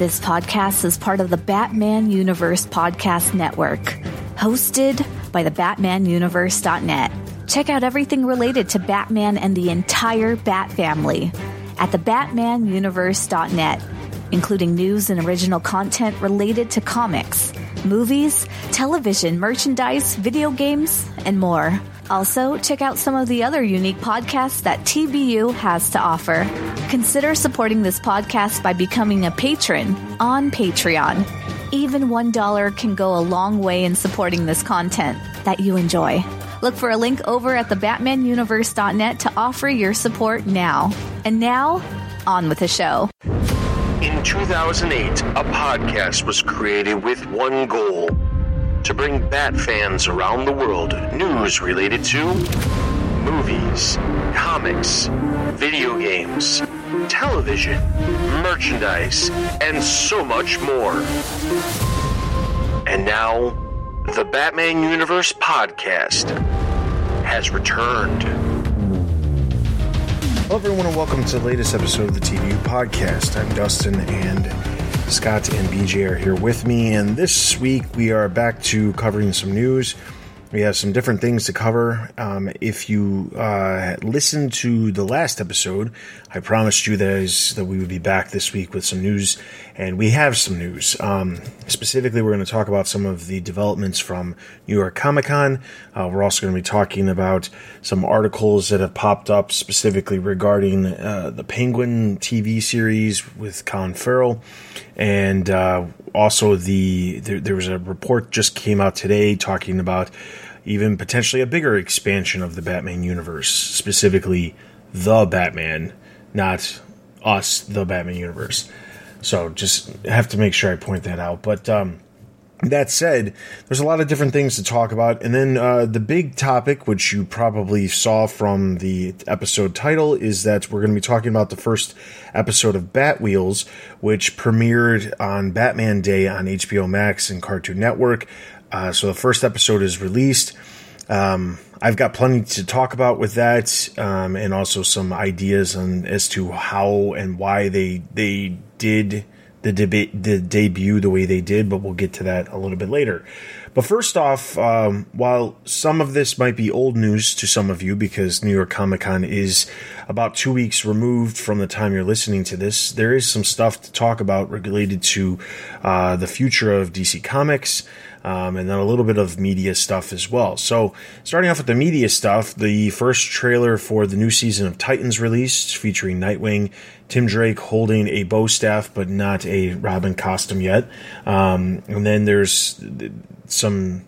This podcast is part of the Batman Universe Podcast Network, hosted by the BatmanUniverse.net. Check out everything related to Batman and the entire Bat family at the BatmanUniverse.net, including news and original content related to comics, movies, television, merchandise, video games, and more. Also, check out some of the other unique podcasts that TBU has to offer. Consider supporting this podcast by becoming a patron on Patreon. Even $1 can go a long way in supporting this content that you enjoy. Look for a link over at thebatmanuniverse.net to offer your support now. And now, on with the show. In 2008, a podcast was created with one goal to bring Bat fans around the world news related to movies, comics, video games, television, merchandise, and so much more. And now, the Batman Universe podcast has returned. Hello, everyone, and welcome to the latest episode of the TBU podcast. I'm Dustin, and Scott and BJ are here with me. And this week, we are back to covering some news. We have some different things to cover. Um, if you uh, listened to the last episode, I promised you that, is, that we would be back this week with some news, and we have some news. Um, specifically, we're going to talk about some of the developments from New York Comic Con. Uh, we're also going to be talking about some articles that have popped up specifically regarding uh, the Penguin TV series with Colin Farrell, and uh, also the there, there was a report just came out today talking about even potentially a bigger expansion of the Batman universe, specifically the Batman, not us, the Batman universe. So just have to make sure I point that out. But um, that said, there's a lot of different things to talk about. And then uh, the big topic, which you probably saw from the episode title, is that we're going to be talking about the first episode of Batwheels, which premiered on Batman Day on HBO Max and Cartoon Network. Uh, so the first episode is released. Um, I've got plenty to talk about with that, um, and also some ideas on as to how and why they they did the debate the debut the way they did. But we'll get to that a little bit later. But first off, um, while some of this might be old news to some of you because New York Comic Con is about two weeks removed from the time you're listening to this, there is some stuff to talk about related to uh, the future of DC Comics um, and then a little bit of media stuff as well. So, starting off with the media stuff, the first trailer for the new season of Titans released, featuring Nightwing, Tim Drake holding a bow staff, but not a Robin costume yet. Um, and then there's some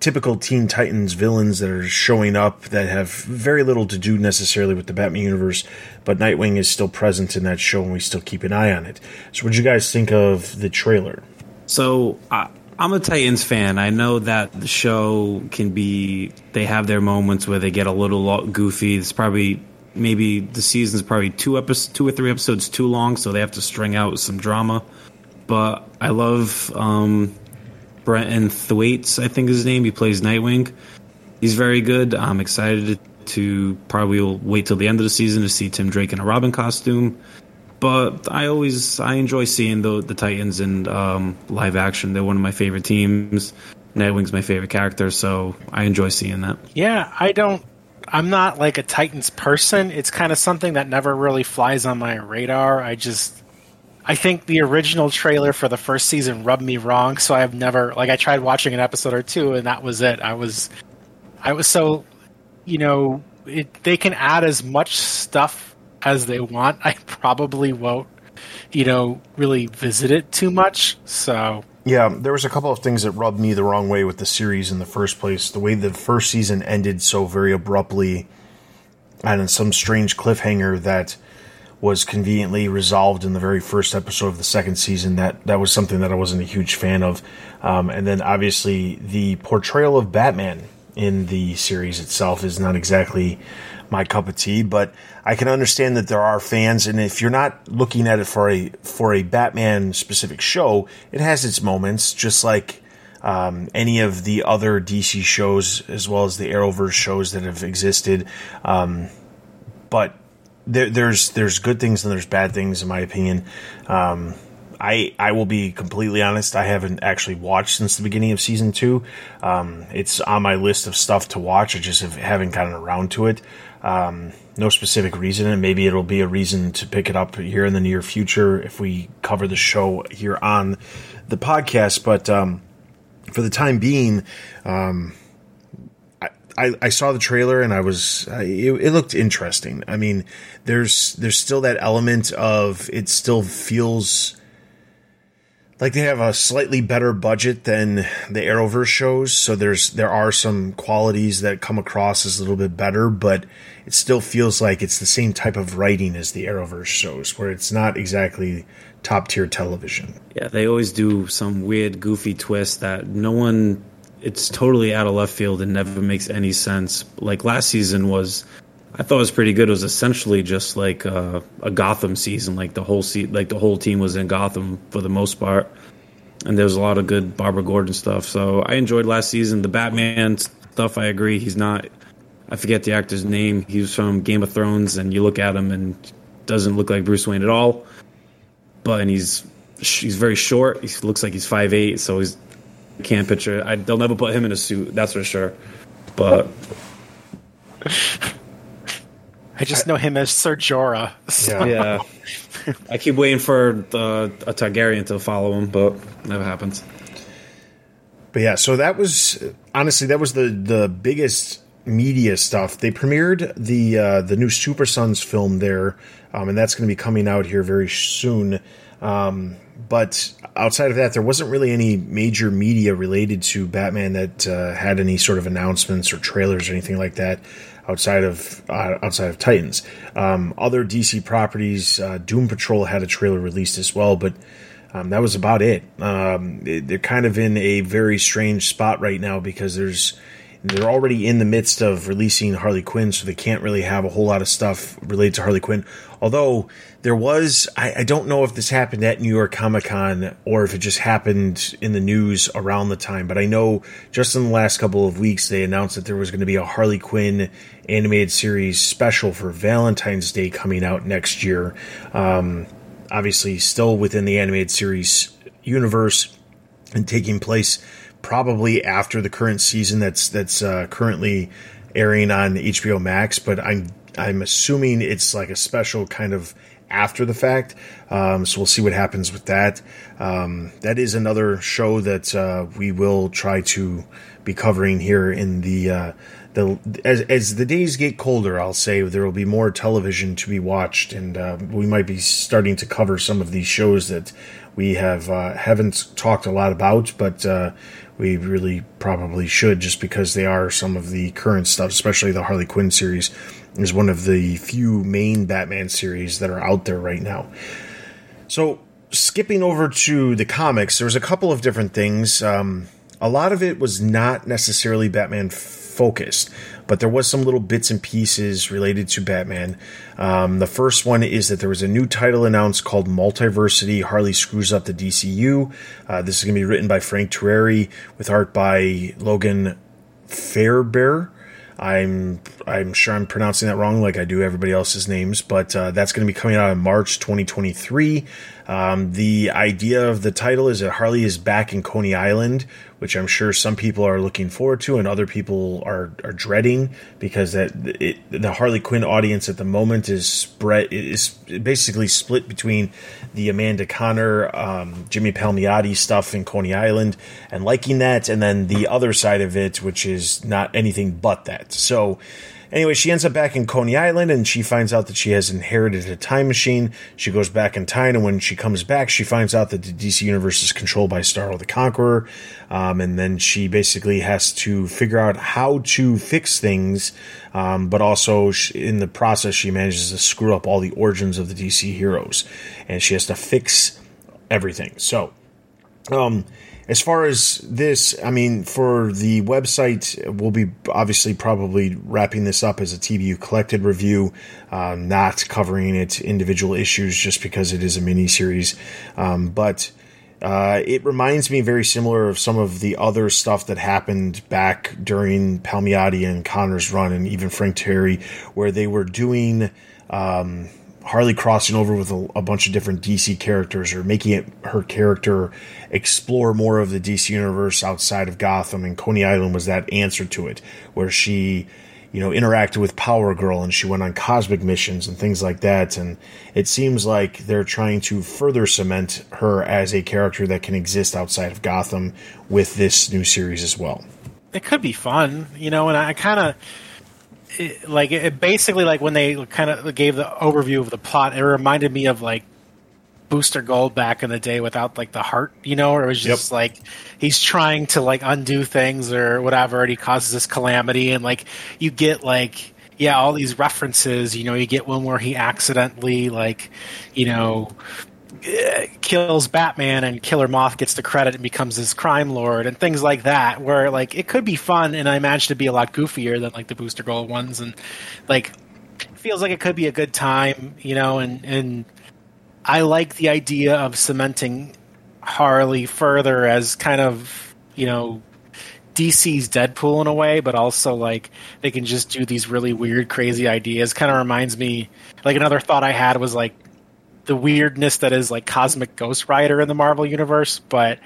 typical Teen Titans villains that are showing up that have very little to do necessarily with the Batman universe, but Nightwing is still present in that show and we still keep an eye on it. So, what do you guys think of the trailer? So, uh, I'm a Titans fan. I know that the show can be, they have their moments where they get a little goofy. It's probably, maybe the season's probably two episodes, two or three episodes too long, so they have to string out some drama. But I love um, Brenton Thwaites, I think is his name. He plays Nightwing. He's very good. I'm excited to probably wait till the end of the season to see Tim Drake in a Robin costume but I always I enjoy seeing the the Titans in um, live action. They're one of my favorite teams. Nightwing's my favorite character, so I enjoy seeing that. Yeah, I don't. I'm not like a Titans person. It's kind of something that never really flies on my radar. I just I think the original trailer for the first season rubbed me wrong, so I've never like I tried watching an episode or two and that was it. I was I was so you know, it, they can add as much stuff as they want, I probably won't, you know, really visit it too much. So yeah, there was a couple of things that rubbed me the wrong way with the series in the first place. The way the first season ended so very abruptly and in some strange cliffhanger that was conveniently resolved in the very first episode of the second season. That that was something that I wasn't a huge fan of. Um, and then obviously the portrayal of Batman in the series itself is not exactly my cup of tea, but I can understand that there are fans, and if you're not looking at it for a for a Batman specific show, it has its moments, just like um, any of the other DC shows, as well as the Arrowverse shows that have existed. Um, but there, there's there's good things and there's bad things, in my opinion. Um, I I will be completely honest. I haven't actually watched since the beginning of season two. Um, it's on my list of stuff to watch. I just have, haven't gotten around to it. Um, no specific reason, and maybe it'll be a reason to pick it up here in the near future if we cover the show here on the podcast. But um, for the time being, um, I, I, saw the trailer and I was it, it, looked interesting. I mean, there's there's still that element of it still feels like they have a slightly better budget than the Arrowverse shows, so there's there are some qualities that come across as a little bit better, but it still feels like it's the same type of writing as the Arrowverse shows, where it's not exactly top tier television. Yeah, they always do some weird, goofy twist that no one. It's totally out of left field and never makes any sense. Like last season was I thought it was pretty good. It was essentially just like uh, a Gotham season. Like the whole se- like the whole team was in Gotham for the most part, and there was a lot of good Barbara Gordon stuff. So I enjoyed last season. The Batman stuff, I agree. He's not. I forget the actor's name. He was from Game of Thrones, and you look at him and doesn't look like Bruce Wayne at all. But and he's he's very short. He looks like he's five eight. So he's can't picture. I, they'll never put him in a suit. That's for sure. But. I just know him as Ser Jorah. So. Yeah. I keep waiting for the, a Targaryen to follow him, but never happens. But yeah, so that was honestly that was the the biggest media stuff. They premiered the uh, the new Super Sons film there, um, and that's going to be coming out here very soon. Um, but outside of that, there wasn't really any major media related to Batman that uh, had any sort of announcements or trailers or anything like that outside of uh, outside of Titans. Um, other DC properties, uh, Doom Patrol had a trailer released as well, but um, that was about it. Um, they're kind of in a very strange spot right now because there's they're already in the midst of releasing Harley Quinn, so they can't really have a whole lot of stuff related to Harley Quinn. Although there was, I, I don't know if this happened at New York Comic Con or if it just happened in the news around the time, but I know just in the last couple of weeks they announced that there was going to be a Harley Quinn animated series special for Valentine's Day coming out next year. Um, obviously, still within the animated series universe and taking place probably after the current season that's that's uh, currently airing on HBO Max. But I'm I'm assuming it's like a special kind of after the fact. Um, so we'll see what happens with that. Um, that is another show that uh, we will try to be covering here in the uh, the as, as the days get colder. I'll say there will be more television to be watched, and uh, we might be starting to cover some of these shows that we have uh, haven't talked a lot about, but uh, we really probably should just because they are some of the current stuff, especially the Harley Quinn series is one of the few main Batman series that are out there right now. So, skipping over to the comics, there's a couple of different things. Um, a lot of it was not necessarily Batman focused, but there was some little bits and pieces related to Batman. Um, the first one is that there was a new title announced called Multiversity Harley Screws Up the DCU. Uh, this is going to be written by Frank Tieri with art by Logan Faerber. I'm I'm sure I'm pronouncing that wrong, like I do everybody else's names, but uh, that's going to be coming out in March 2023. Um, the idea of the title is that Harley is back in Coney Island, which I'm sure some people are looking forward to, and other people are are dreading because that it, the Harley Quinn audience at the moment is spread is basically split between the Amanda Conner, um, Jimmy Palmiotti stuff in Coney Island and liking that, and then the other side of it, which is not anything but that. So Anyway, she ends up back in Coney Island and she finds out that she has inherited a time machine. She goes back in time, and when she comes back, she finds out that the DC Universe is controlled by Starro the Conqueror. Um, and then she basically has to figure out how to fix things, um, but also she, in the process, she manages to screw up all the origins of the DC heroes. And she has to fix everything. So, um, as far as this, I mean, for the website, we'll be obviously probably wrapping this up as a TBU collected review, uh, not covering it individual issues just because it is a mini series. Um, but uh, it reminds me very similar of some of the other stuff that happened back during Palmiotti and Conner's run, and even Frank Tieri, where they were doing. Um, Harley crossing over with a, a, bunch of different DC characters or making it her character explore more of the DC universe outside of Gotham. And Coney Island was that answer to it, where she, you know, interacted with Power Girl and she went on cosmic missions and things like that. And it seems like they're trying to further cement her as a character that can exist outside of Gotham with this new series as well. It could be fun, you know, and I kind of it, like it basically like when they kind of gave the overview of the plot, it reminded me of like Booster Gold back in the day without like the heart, you know, or it was just yep. like he's trying to like undo things or whatever, and he causes this calamity, and like you get like yeah, all these references, you know, you get one where he accidentally like, you know, Uh, kills Batman and Killer Moth gets the credit and becomes his crime lord and things like that where like it could be fun and I imagine to be a lot goofier than like the Booster Gold ones and like feels like it could be a good time, you know, and and I like the idea of cementing Harley further as kind of, you know, DC's Deadpool in a way, but also like they can just do these really weird, crazy ideas. Kind of reminds me, like another thought I had was like the weirdness that is like Cosmic Ghost Rider in the Marvel universe, but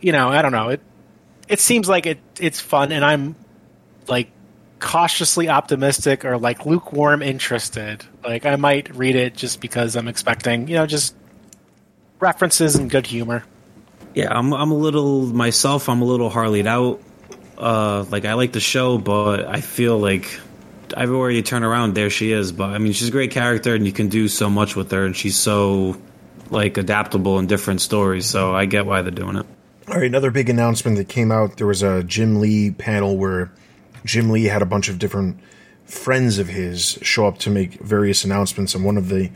you know, I don't know. It it seems like it it's fun and I'm like cautiously optimistic or like lukewarm interested. Like I might read it just because I'm expecting, you know, just references and good humor. Yeah, I'm I'm a little myself, I'm a little Harleyed out. Uh like I like the show, but I feel like everywhere you turn around, there she is. But I mean, she's a great character, and you can do so much with her, and she's so like adaptable in different stories. So I get why they're doing it. All right, another big announcement that came out. There was a Jim Lee panel where Jim Lee had a bunch of different friends of his show up to make various announcements, and one of the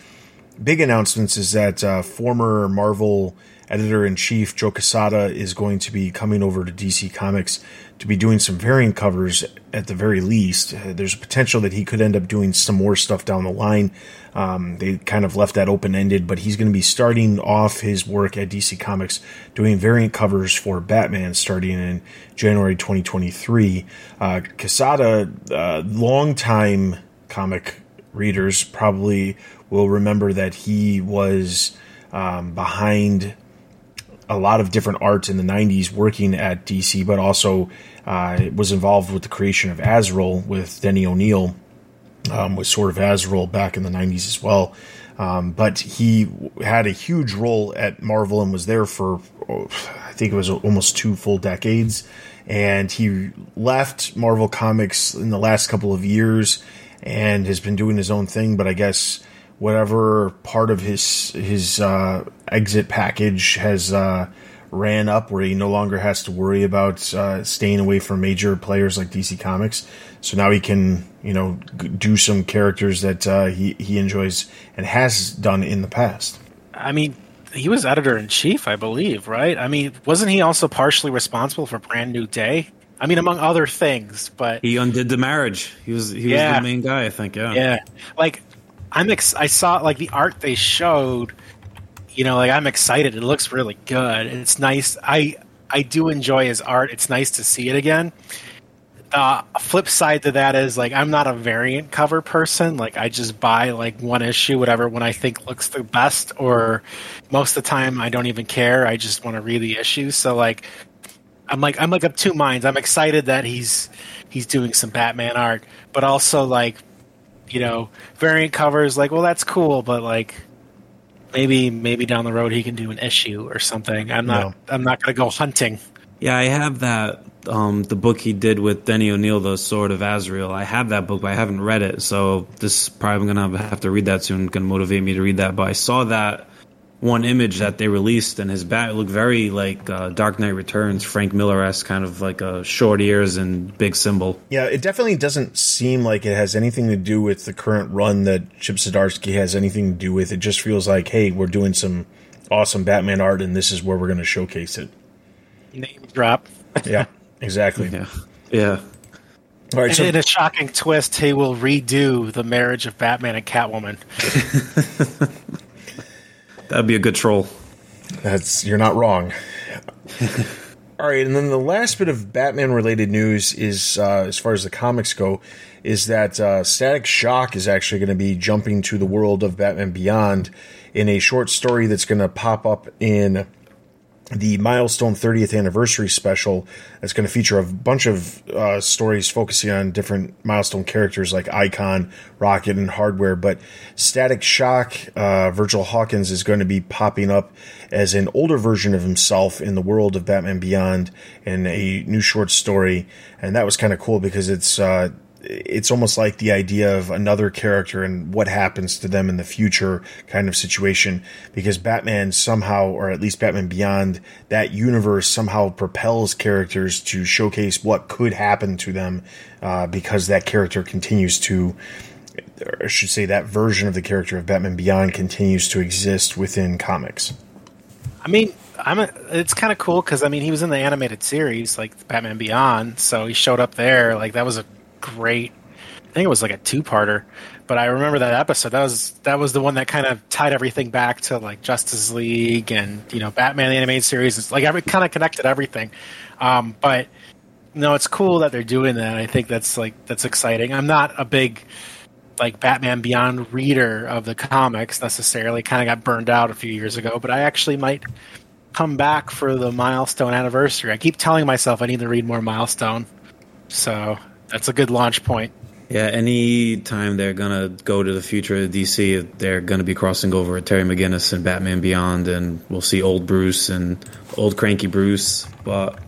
big announcements is that uh, former Marvel editor in chief Joe Quesada is going to be coming over to DC Comics to be doing some variant covers at the very least. Uh, there's a potential that he could end up doing some more stuff down the line. Um, they kind of left that open ended, but he's going to be starting off his work at DC Comics doing variant covers for Batman starting in January 2023. Uh, Quesada, uh, longtime comic readers probably will remember that he was um, behind a lot of different art in the 90s working at DC, but also uh, was involved with the creation of Azrael with Denny O'Neil, um, with Sword of Azrael back in the 90s as well. Um, but he had a huge role at Marvel and was there for, oh, I think it was almost two full decades. And he left Marvel Comics in the last couple of years and has been doing his own thing. But I guess whatever part of his his uh, exit package has uh, ran up, where he no longer has to worry about uh, staying away from major players like DC Comics. So now he can, you know, do some characters that uh, he he enjoys and has done in the past. I mean, he was editor in chief, I believe, right? I mean, wasn't he also partially responsible for Brand New Day? I mean, among other things, but he undid the marriage. He was he was the main guy, I think. Yeah, yeah. Like I'm ex- I saw like the art they showed. You know, like I'm excited. It looks really good. It's nice. I I do enjoy his art. It's nice to see it again. Uh, flip side to that is like I'm not a variant cover person. Like I just buy like one issue, whatever one I think looks the best, or most of the time I don't even care. I just want to read the issue. So like I'm like I'm like of two minds. I'm excited that he's he's doing some Batman art, but also like you know, variant covers, like, well, that's cool, but like, maybe maybe down the road he can do an issue or something. I'm not no. I'm not going to go hunting. Yeah, I have that um, the book he did with Denny O'Neil, The Sword of Azrael. I have that book, but I haven't read it. So this probably I'm going to have to read that soon. Going to motivate me to read that. But I saw that one image that they released, and his bat looked very like uh, Dark Knight Returns, Frank Miller esque, kind of like a short ears and big symbol. Yeah, it definitely doesn't seem like it has anything to do with the current run that Chip Zdarsky has anything to do with. It just feels like, hey, we're doing some awesome Batman art, and this is where we're going to showcase it. Name drop. yeah, exactly. Yeah, yeah. All right, so- in a shocking twist, he will redo the marriage of Batman and Catwoman. That'd be a good troll. That's you're not wrong. All right, and then the last bit of Batman related news is, uh, as far as the comics go, is that uh, Static Shock is actually going to be jumping to the world of Batman Beyond in a short story that's going to pop up in the milestone 30th anniversary special that's going to feature a bunch of uh, stories focusing on different milestone characters like icon rocket and hardware but static shock uh, virgil hawkins is going to be popping up as an older version of himself in the world of batman beyond in a new short story and that was kind of cool because it's uh, it's almost like the idea of another character and what happens to them in the future kind of situation because Batman somehow, or at least Batman Beyond, that universe somehow propels characters to showcase what could happen to them uh, because that character continues to. I should say that version of the character of Batman Beyond continues to exist within comics. I mean, I'm a, it's kind of cool because I mean he was in the animated series like Batman Beyond, so he showed up there. Like that was a great. I think it was like a two-parter, but I remember that episode. That was that was the one that kind of tied everything back to like Justice League and you know Batman the animated series. It's like every kind of connected everything. Um, but no, it's cool that they're doing that. I think that's like that's exciting. I'm not a big like Batman Beyond reader of the comics necessarily. Kind of got burned out a few years ago, but I actually might come back for the milestone anniversary. I keep telling myself I need to read more milestone. So that's a good launch point. Yeah, any time they're gonna go to the future of DC, they're gonna be crossing over Terry McGinnis and Batman Beyond, and we'll see old Bruce and old cranky Bruce. But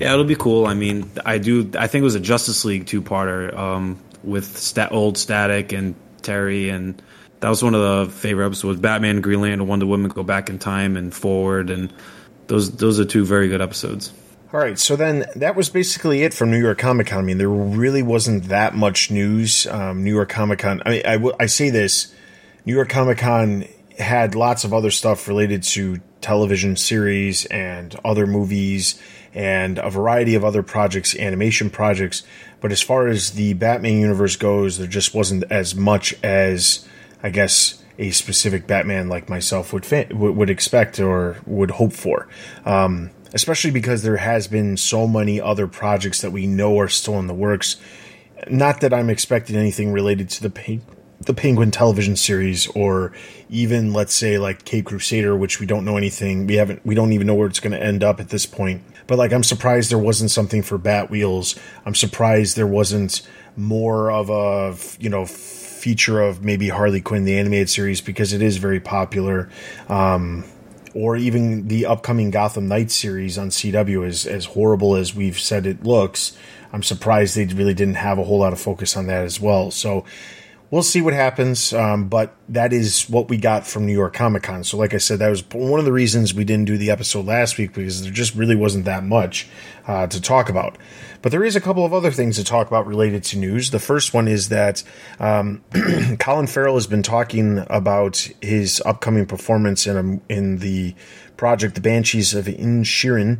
yeah, it'll be cool. I mean, I do. I think it was a Justice League two-parter um, with stat, old Static and Terry, and that was one of the favorite episodes. Batman, Green Lantern, Wonder Woman go back in time and forward, and those those are two very good episodes. All right, so then that was basically it from New York Comic Con. I mean, there really wasn't that much news. Um, New York Comic Con. I mean, I, w- I say this: New York Comic Con had lots of other stuff related to television series and other movies and a variety of other projects, animation projects. But as far as the Batman universe goes, there just wasn't as much as I guess a specific Batman like myself would fa- would expect or would hope for. Um, especially because there has been so many other projects that we know are still in the works. Not that I'm expecting anything related to the the Penguin television series or even let's say like Cape Crusader, which we don't know anything. We haven't we don't even know where it's going to end up at this point. But like I'm surprised there wasn't something for Bat Wheels. I'm surprised there wasn't more of a you know feature of maybe Harley Quinn the animated series because it is very popular. Um, or even the upcoming Gotham Knights series on CW, as as horrible as we've said it looks, I'm surprised they really didn't have a whole lot of focus on that as well. So we'll see what happens. Um, but that is what we got from New York Comic Con. So, like I said, that was one of the reasons we didn't do the episode last week because there just really wasn't that much uh, to talk about. But there is a couple of other things to talk about related to news. The first one is that um, Colin Farrell has been talking about his upcoming performance in a, in the project The Banshees of Inisherin,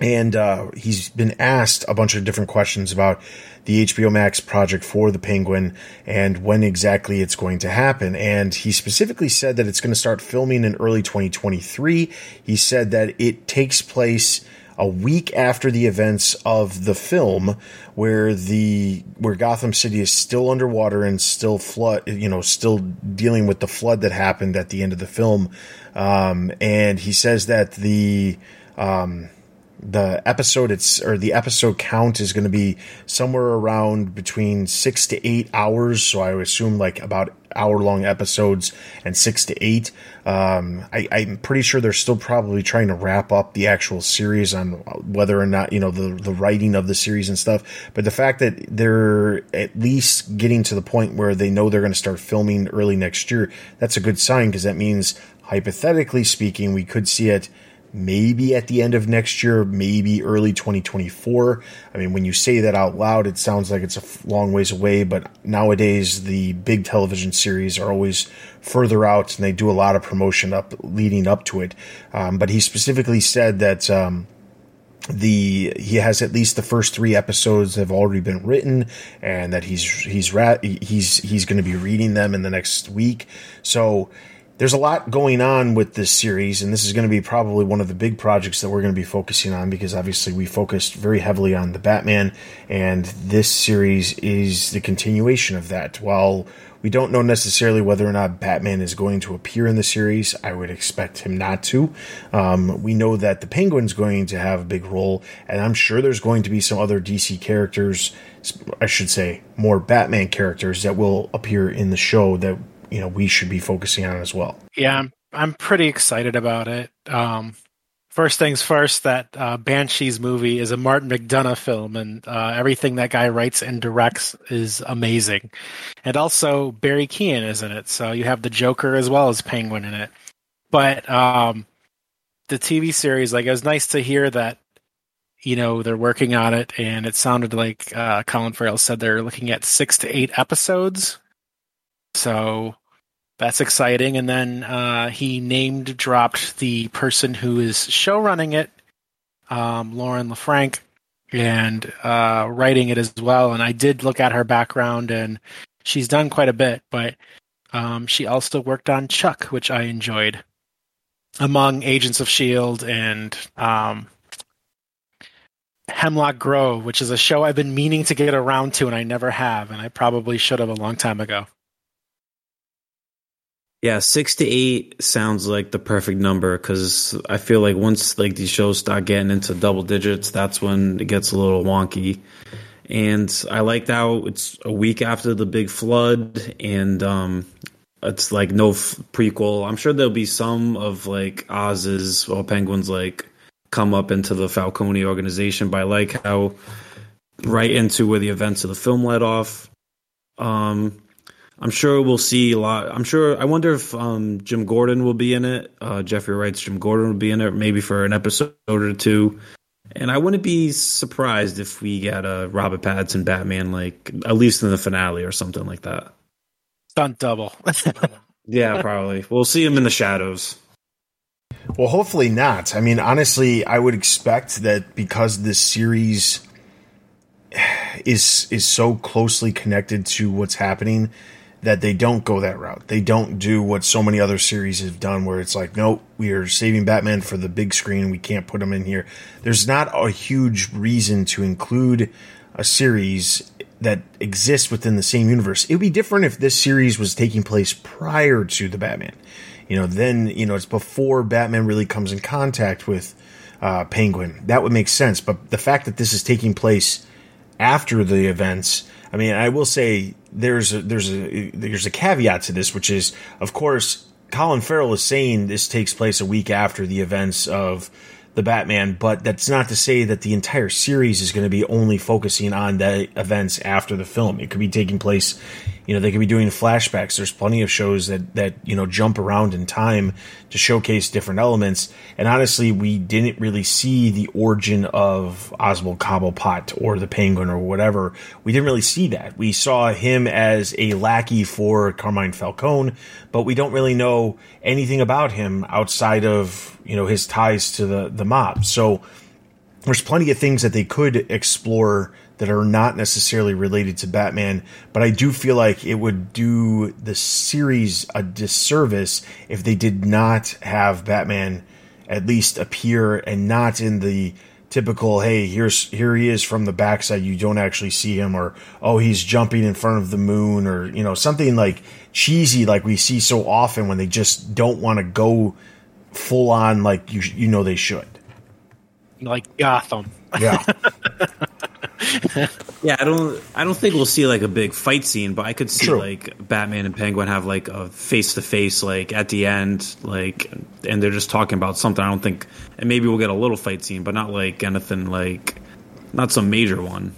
and uh, he's been asked a bunch of different questions about the HBO Max project for the Penguin and when exactly it's going to happen. And he specifically said that it's going to start filming in early 2023. He said that it takes place a week after the events of the film where the where Gotham City is still underwater and still flood you know still dealing with the flood that happened at the end of the film. Um, and he says that the um, the episode it's or the episode count is going to be somewhere around between six to eight hours. So i assume like about hour long episodes and six to eight. Um, I, i'm pretty sure they're still probably trying to wrap up the actual series on whether or not you know the the writing of the series and stuff. But the fact that they're at least getting to the point where they know they're going to start filming early next year that's a good sign because that means hypothetically speaking we could see it maybe at the end of next year, maybe early 2024. I mean, when you say that out loud, it sounds like it's a long ways away, but nowadays the big television series are always further out and they do a lot of promotion up leading up to it. Um, but he specifically said that, um, the he has at least the first three episodes have already been written and that he's he's rat he's he's going to be reading them in the next week so there's a lot going on with this series, and this is going to be probably one of the big projects that we're going to be focusing on because obviously we focused very heavily on the Batman, and this series is the continuation of that. While we don't know necessarily whether or not Batman is going to appear in the series. I would expect him not to. Um, we know that the Penguin's going to have a big role, and I'm sure there's going to be some other DC characters, I should say, more Batman characters that will appear in the show that you know we should be focusing on as well. Yeah, I'm I'm pretty excited about it. Um, first things first, that uh, Banshees movie is a Martin McDonagh film, and uh, everything that guy writes and directs is amazing. And also Barry Keoghan is in it, so you have the Joker as well as Penguin in it. But um, the TV series, like, it was nice to hear that. You know they're working on it, and it sounded like uh, Colin Farrell said they're looking at six to eight episodes. So that's exciting. And then uh, he named dropped the person who is show running it, um, Lauren LeFranc, and uh, writing it as well. And I did look at her background, and she's done quite a bit, but um, she also worked on Chuck, which I enjoyed, among Agents of S.H.I.E.L.D. and um, Hemlock Grove, which is a show I've been meaning to get around to, and I never have, and I probably should have a long time ago. Yeah, six to eight sounds like the perfect number because I feel like once like these shows start getting into double digits, that's when it gets a little wonky. And I liked how it's a week after the big flood, and um, it's like no f- prequel. I'm sure there'll be some of like Oz's or Penguin's like come up into the Falcone organization, but I like how right into where the events of the film led off. Um, I'm sure we'll see a lot. I'm sure. I wonder if um, Jim Gordon will be in it. Uh, Jeffrey Wright's Jim Gordon will be in it, maybe for an episode or two. And I wouldn't be surprised if we get a Robert Pattinson Batman, like at least in the finale or something like that. Stunt double. yeah, probably. We'll see him in the shadows. Well, hopefully not. I mean, honestly, I would expect that because this series is is so closely connected to what's happening that they don't go that route. They don't do what so many other series have done, where it's like, nope, we are saving Batman for the big screen. We can't put him in here. There's not a huge reason to include a series that exists within the same universe. It would be different if this series was taking place prior to the Batman. You know, then you know it's before Batman really comes in contact with uh, Penguin. That would make sense. But the fact that this is taking place after the events I mean, I will say there's a, there's a there's a caveat to this, which is, of course, Colin Farrell is saying this takes place a week after the events of the Batman, but that's not to say that the entire series is going to be only focusing on the events after the film. It could be taking place you know they could be doing flashbacks. There's plenty of shows that that you know jump around in time to showcase different elements. And honestly we didn't really see the origin of oswald cobblepot or the penguin or whatever. We didn't really see that. We saw him as a lackey for carmine falcone but we don't really know anything about him outside of you know his ties to the the mob. So there's plenty of things that they could explore that are not necessarily related to Batman, but I do feel like it would do the series a disservice if they did not have Batman at least appear and not in the typical hey here's here he is from the backside you don't actually see him or oh he's jumping in front of the moon or you know something like cheesy like we see so often when they just don't want to go full on like you you know they should. Like Gotham. Yeah yeah, I don't. I don't think we'll see like a big fight scene, but I could see True. like Batman and Penguin have like a face to face, like at the end, like, and they're just talking about something. I don't think, and maybe we'll get a little fight scene, but not like anything like, not some major one.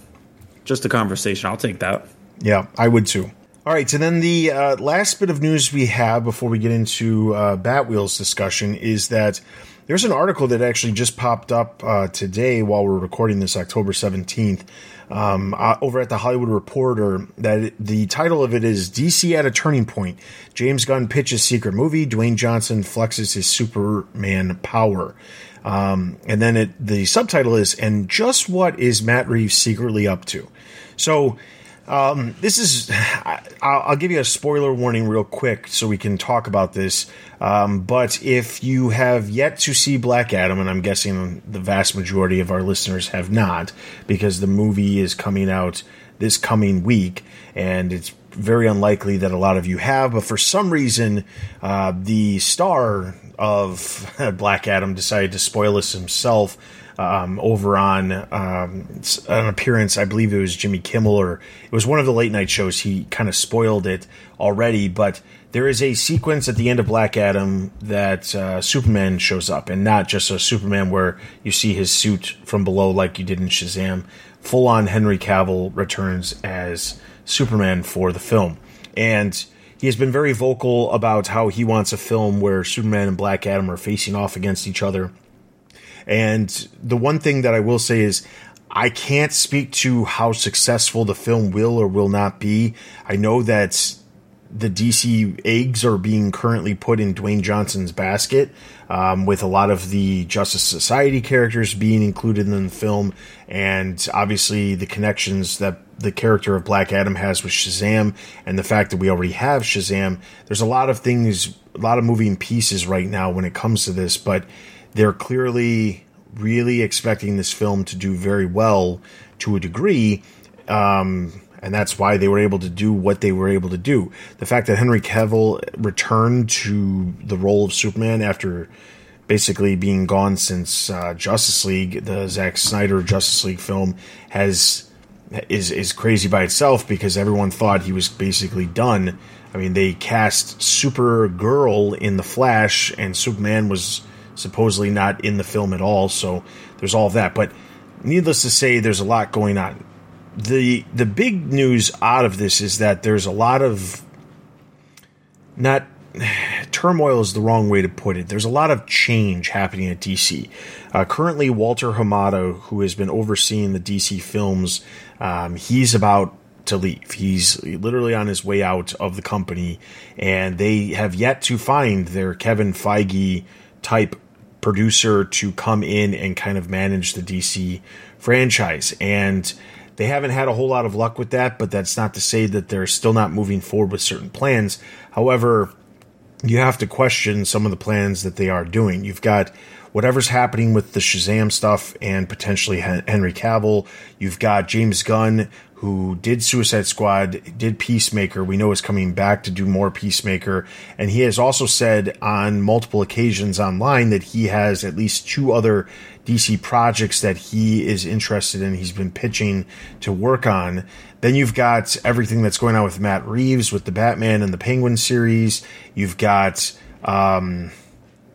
Just a conversation. I'll take that. Yeah, I would too. All right, so then the uh, last bit of news we have before we get into uh, Batwheels discussion is that there's an article that actually just popped up uh, today while we're recording this, October 17th, um, uh, over at the Hollywood Reporter. That it, the title of it is DC at a Turning Point. James Gunn pitches secret movie. Dwayne Johnson flexes his Superman power. Um, and then it, the subtitle is, and just what is Matt Reeves secretly up to? So, Um, this is. I, I'll give you a spoiler warning real quick so we can talk about this. Um, but if you have yet to see Black Adam, and I'm guessing the vast majority of our listeners have not, because the movie is coming out this coming week, and it's very unlikely that a lot of you have. But for some reason, uh, the star of Black Adam decided to spoil us himself um, over on um, an appearance. I believe it was Jimmy Kimmel or it was one of the late night shows. He kind of spoiled it already, but there is a sequence at the end of Black Adam that uh, Superman shows up, and not just a Superman where you see his suit from below like you did in Shazam. Full on Henry Cavill returns as Superman for the film, and he has been very vocal about how he wants a film where Superman and Black Adam are facing off against each other and the one thing that I will say is, I can't speak to how successful the film will or will not be. I know that the DC eggs are being currently put in Dwayne Johnson's basket, um, with a lot of the Justice Society characters being included in the film, and obviously the connections that the character of Black Adam has with Shazam, and the fact that we already have Shazam. There's a lot of things, a lot of moving pieces right now when it comes to this, but they're clearly really expecting this film to do very well to a degree. Um, and that's why they were able to do what they were able to do. The fact that Henry Cavill returned to the role of Superman after basically being gone since uh, Justice League, the Zack Snyder Justice League film, has is is crazy by itself because everyone thought he was basically done. I mean, they cast Supergirl in the Flash, and Superman was supposedly not in the film at all. So there's all of that. But needless to say, there's a lot going on. the The big news out of this is that there's a lot of not turmoil is the wrong way to put it. There's a lot of change happening at DC. Uh, currently, Walter Hamada, who has been overseeing the DC films, um, he's about to leave. He's literally on his way out of the company, and they have yet to find their Kevin Feige type producer to come in and kind of manage the DC franchise. And they haven't had a whole lot of luck with that, but that's not to say that they're still not moving forward with certain plans. However, you have to question some of the plans that they are doing. You've got whatever's happening with the Shazam stuff and potentially Henry Cavill. You've got James Gunn who did Suicide Squad, did Peacemaker. We know is coming back to do more Peacemaker. And he has also said on multiple occasions online that he has at least two other DC projects that he is interested in. He's been pitching to work on. Then you've got everything that's going on with Matt Reeves with the Batman and the Penguin series. You've got, um,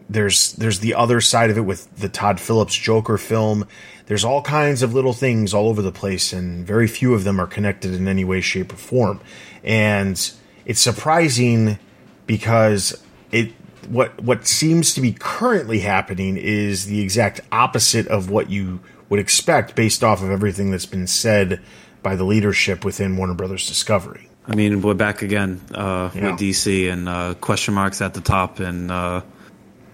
there's there's the other side of it with the Todd Phillips Joker film. There's all kinds of little things all over the place, and very few of them are connected in any way, shape, or form. And it's surprising because it what what seems to be currently happening is the exact opposite of what you would expect based off of everything that's been said by the leadership within Warner Brothers Discovery. I mean, we're back again uh, yeah. with DC and uh, question marks at the top, and uh,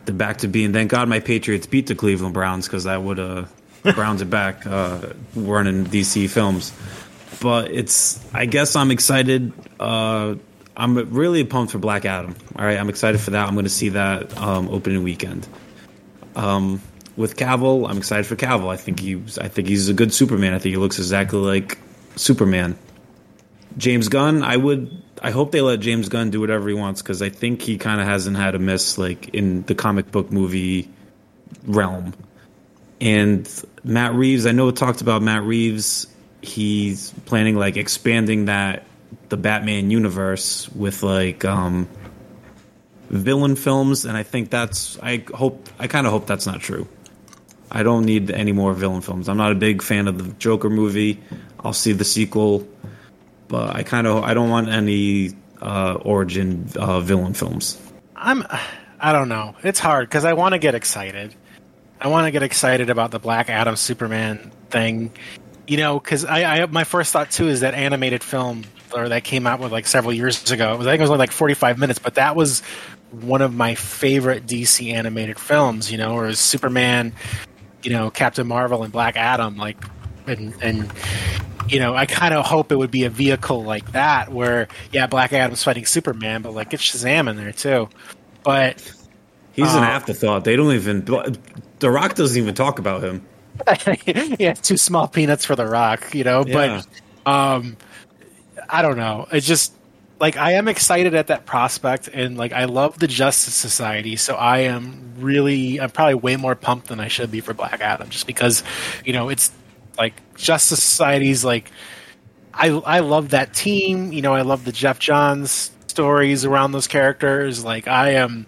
they're back to being. Thank God my Patriots beat the Cleveland Browns because that would have Browns it back uh, running DC films. But it's, I guess I'm excited. Uh, I'm really pumped for Black Adam. All right, I'm excited for that. I'm going to see that um, opening weekend. Um, with Cavill, I'm excited for Cavill. I think he's, I think he's a good Superman. I think he looks exactly like Superman. James Gunn, I would, I hope they let James Gunn do whatever he wants because I think he kind of hasn't had a miss like in the comic book movie realm. And Matt Reeves, I know it talked about Matt Reeves. He's planning like expanding that the Batman universe with like um, villain films, and I think that's I hope I kind of hope that's not true. I don't need any more villain films. I'm not a big fan of the Joker movie. I'll see the sequel, but I kind of I don't want any uh, origin uh, villain films. I'm I don't know. It's hard because I want to get excited I want to get excited about the Black Adam Superman thing. You know, because I, I my first thought too is that animated film or that came out with like several years ago. It was I think it was only like forty five minutes, but that was one of my favorite DC animated films. You know, or Superman, you know, Captain Marvel and Black Adam, like, and and you know, I kind of hope it would be a vehicle like that where, yeah, Black Adam's fighting Superman, but like get Shazam in there too. But He's an Uh, afterthought. They don't even. The Rock doesn't even talk about him. yeah, two small peanuts for the Rock, you know. Yeah. But um, I don't know. It's just like I am excited at that prospect, and like I love the Justice Society, so I am really, I'm probably way more pumped than I should be for Black Adam, just because, you know, it's like Justice Society's like I I love that team. You know, I love the Geoff Johns stories around those characters. Like I am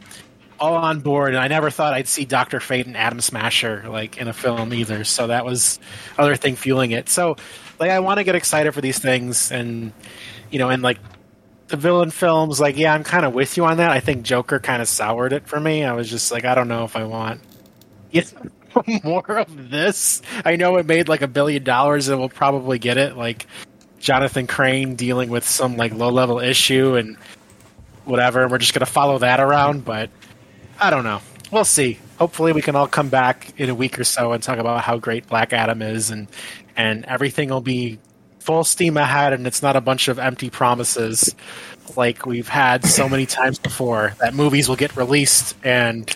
all on board, and I never thought I'd see Doctor Fate and Atom Smasher like in a film either. So that was other thing fueling it. So like I want to get excited for these things, and you know, and like the villain films, like yeah, I'm kind of with you on that. I think Joker kind of soured it for me. I was just like, I don't know if I want. You more of this. I know it made like a billion dollars, and we'll probably get it. Like Jonathan Crane dealing with some like low level issue and whatever. And we're just gonna follow that around, but I don't know. We'll see. Hopefully, we can all come back in a week or so and talk about how great Black Adam is, and and everything will be full steam ahead, and it's not a bunch of empty promises like we've had so many times before. That movies will get released, and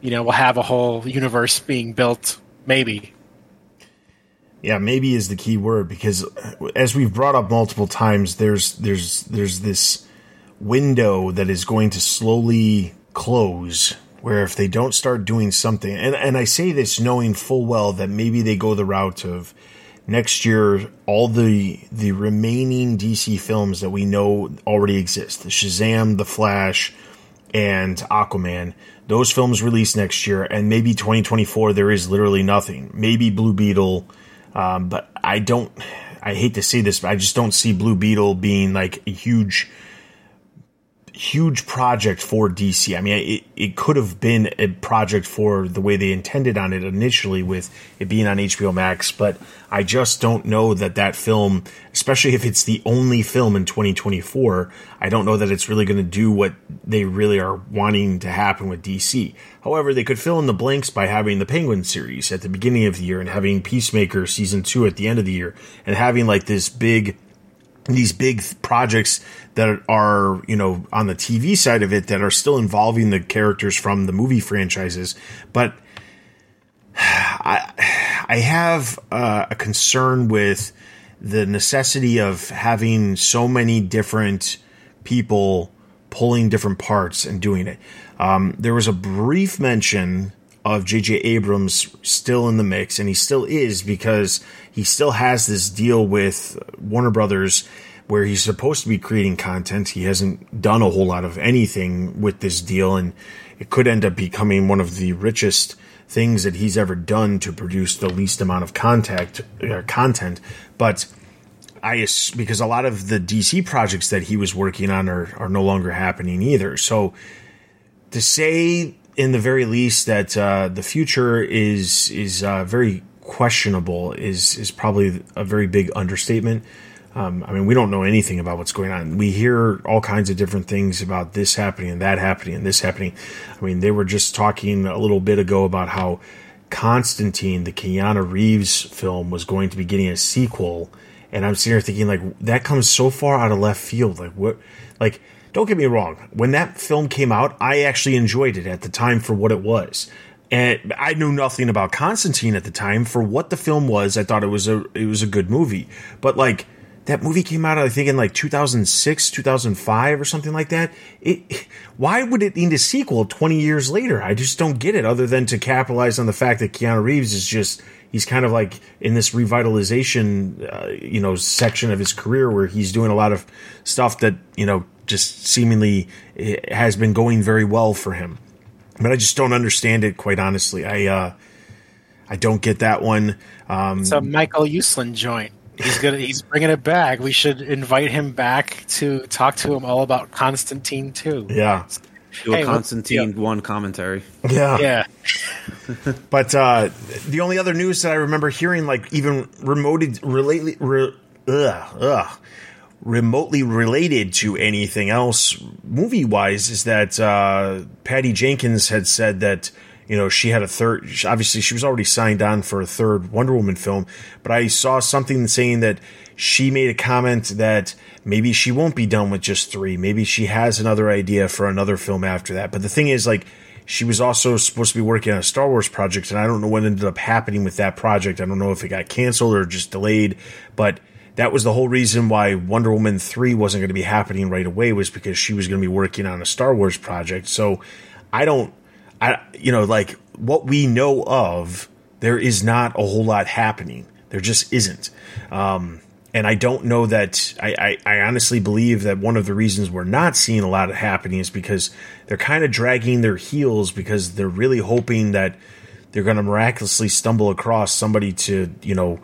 you know we'll have a whole universe being built. Maybe Yeah, maybe is the key word because uh, as we've brought up multiple times, there's there's there's this window that is going to slowly close where if they don't start doing something and, and I say this knowing full well that maybe they go the route of next year all the the remaining DC films that we know already exist, the Shazam, the Flash, and Aquaman. Those films release next year, and maybe 2024 there is literally nothing. Maybe Blue Beetle, um, but I don't. I hate to say this, but I just don't see Blue Beetle being like a huge, huge project for DC. I mean, it, it could have been a project for the way they intended on it initially with it being on HBO Max, but I just don't know that that film, especially if it's the only film in 2024, I don't know that it's really going to do what they really are wanting to happen with DC. However, they could fill in the blanks by having the Penguin series at the beginning of the year and having Peacemaker season two at the end of the year and having like this big these big th- projects that are you know on the TV side of it that are still involving the characters from the movie franchises, but I I have uh, a concern with the necessity of having so many different people pulling different parts and doing it. Um, there was a brief mention of J.J. Abrams still in the mix, and he still is because he still has this deal with Warner Brothers where he's supposed to be creating content. He hasn't done a whole lot of anything with this deal, and it could end up becoming one of the richest things that he's ever done to produce the least amount of contact uh, content. But I because a lot of the DC projects that he was working on are are no longer happening either. So to say in the very least that uh, the future is is uh, very questionable is is probably a very big understatement. Um, I mean, we don't know anything about what's going on. We hear all kinds of different things about this happening and that happening and this happening. I mean, they were just talking a little bit ago about how Constantine, the Keanu Reeves film, was going to be getting a sequel, and I'm sitting here thinking like that comes so far out of left field. Like what? Like don't get me wrong. When that film came out, I actually enjoyed it at the time for what it was. And I knew nothing about Constantine at the time. For what the film was, I thought it was a it was a good movie. But like that movie came out, I think in like 2006, 2005 or something like that. It why would it need a sequel 20 years later? I just don't get it. Other than to capitalize on the fact that Keanu Reeves is just he's kind of like in this revitalization, uh, you know, section of his career where he's doing a lot of stuff that you know just seemingly eh, has been going very well for him. But I just don't understand it, quite honestly. I uh, I don't get that one. Um, it's a Michael Uslan joint. He's gonna he's bringing it back. We should invite him back to talk to him all about Constantine too. yeah, Do a Hey, what- Constantine one commentary. yeah, Yeah, But uh, the only other news that I remember hearing, like even remotely related, re, ugh, ugh, remotely related to anything else movie wise, is that uh, Patty Jenkins had said that you know, she had a third. Obviously, she was already signed on for a third Wonder Woman film, but I saw something saying that she made a comment that maybe she won't be done with just three. Maybe she has another idea for another film after that. But the thing is, like, she was also supposed to be working on a Star Wars project, and I don't know what ended up happening with that project. I don't know if it got canceled or just delayed, but that was the whole reason why Wonder Woman 3 wasn't going to be happening right away was because she was going to be working on a Star Wars project. So I don't I you know like what we know of there is not a whole lot happening. There just isn't. Um, and I don't know that I, I, I, honestly believe that one of the reasons we're not seeing a lot of happening is because they're kind of dragging their heels because they're really hoping that they're going to miraculously stumble across somebody to you know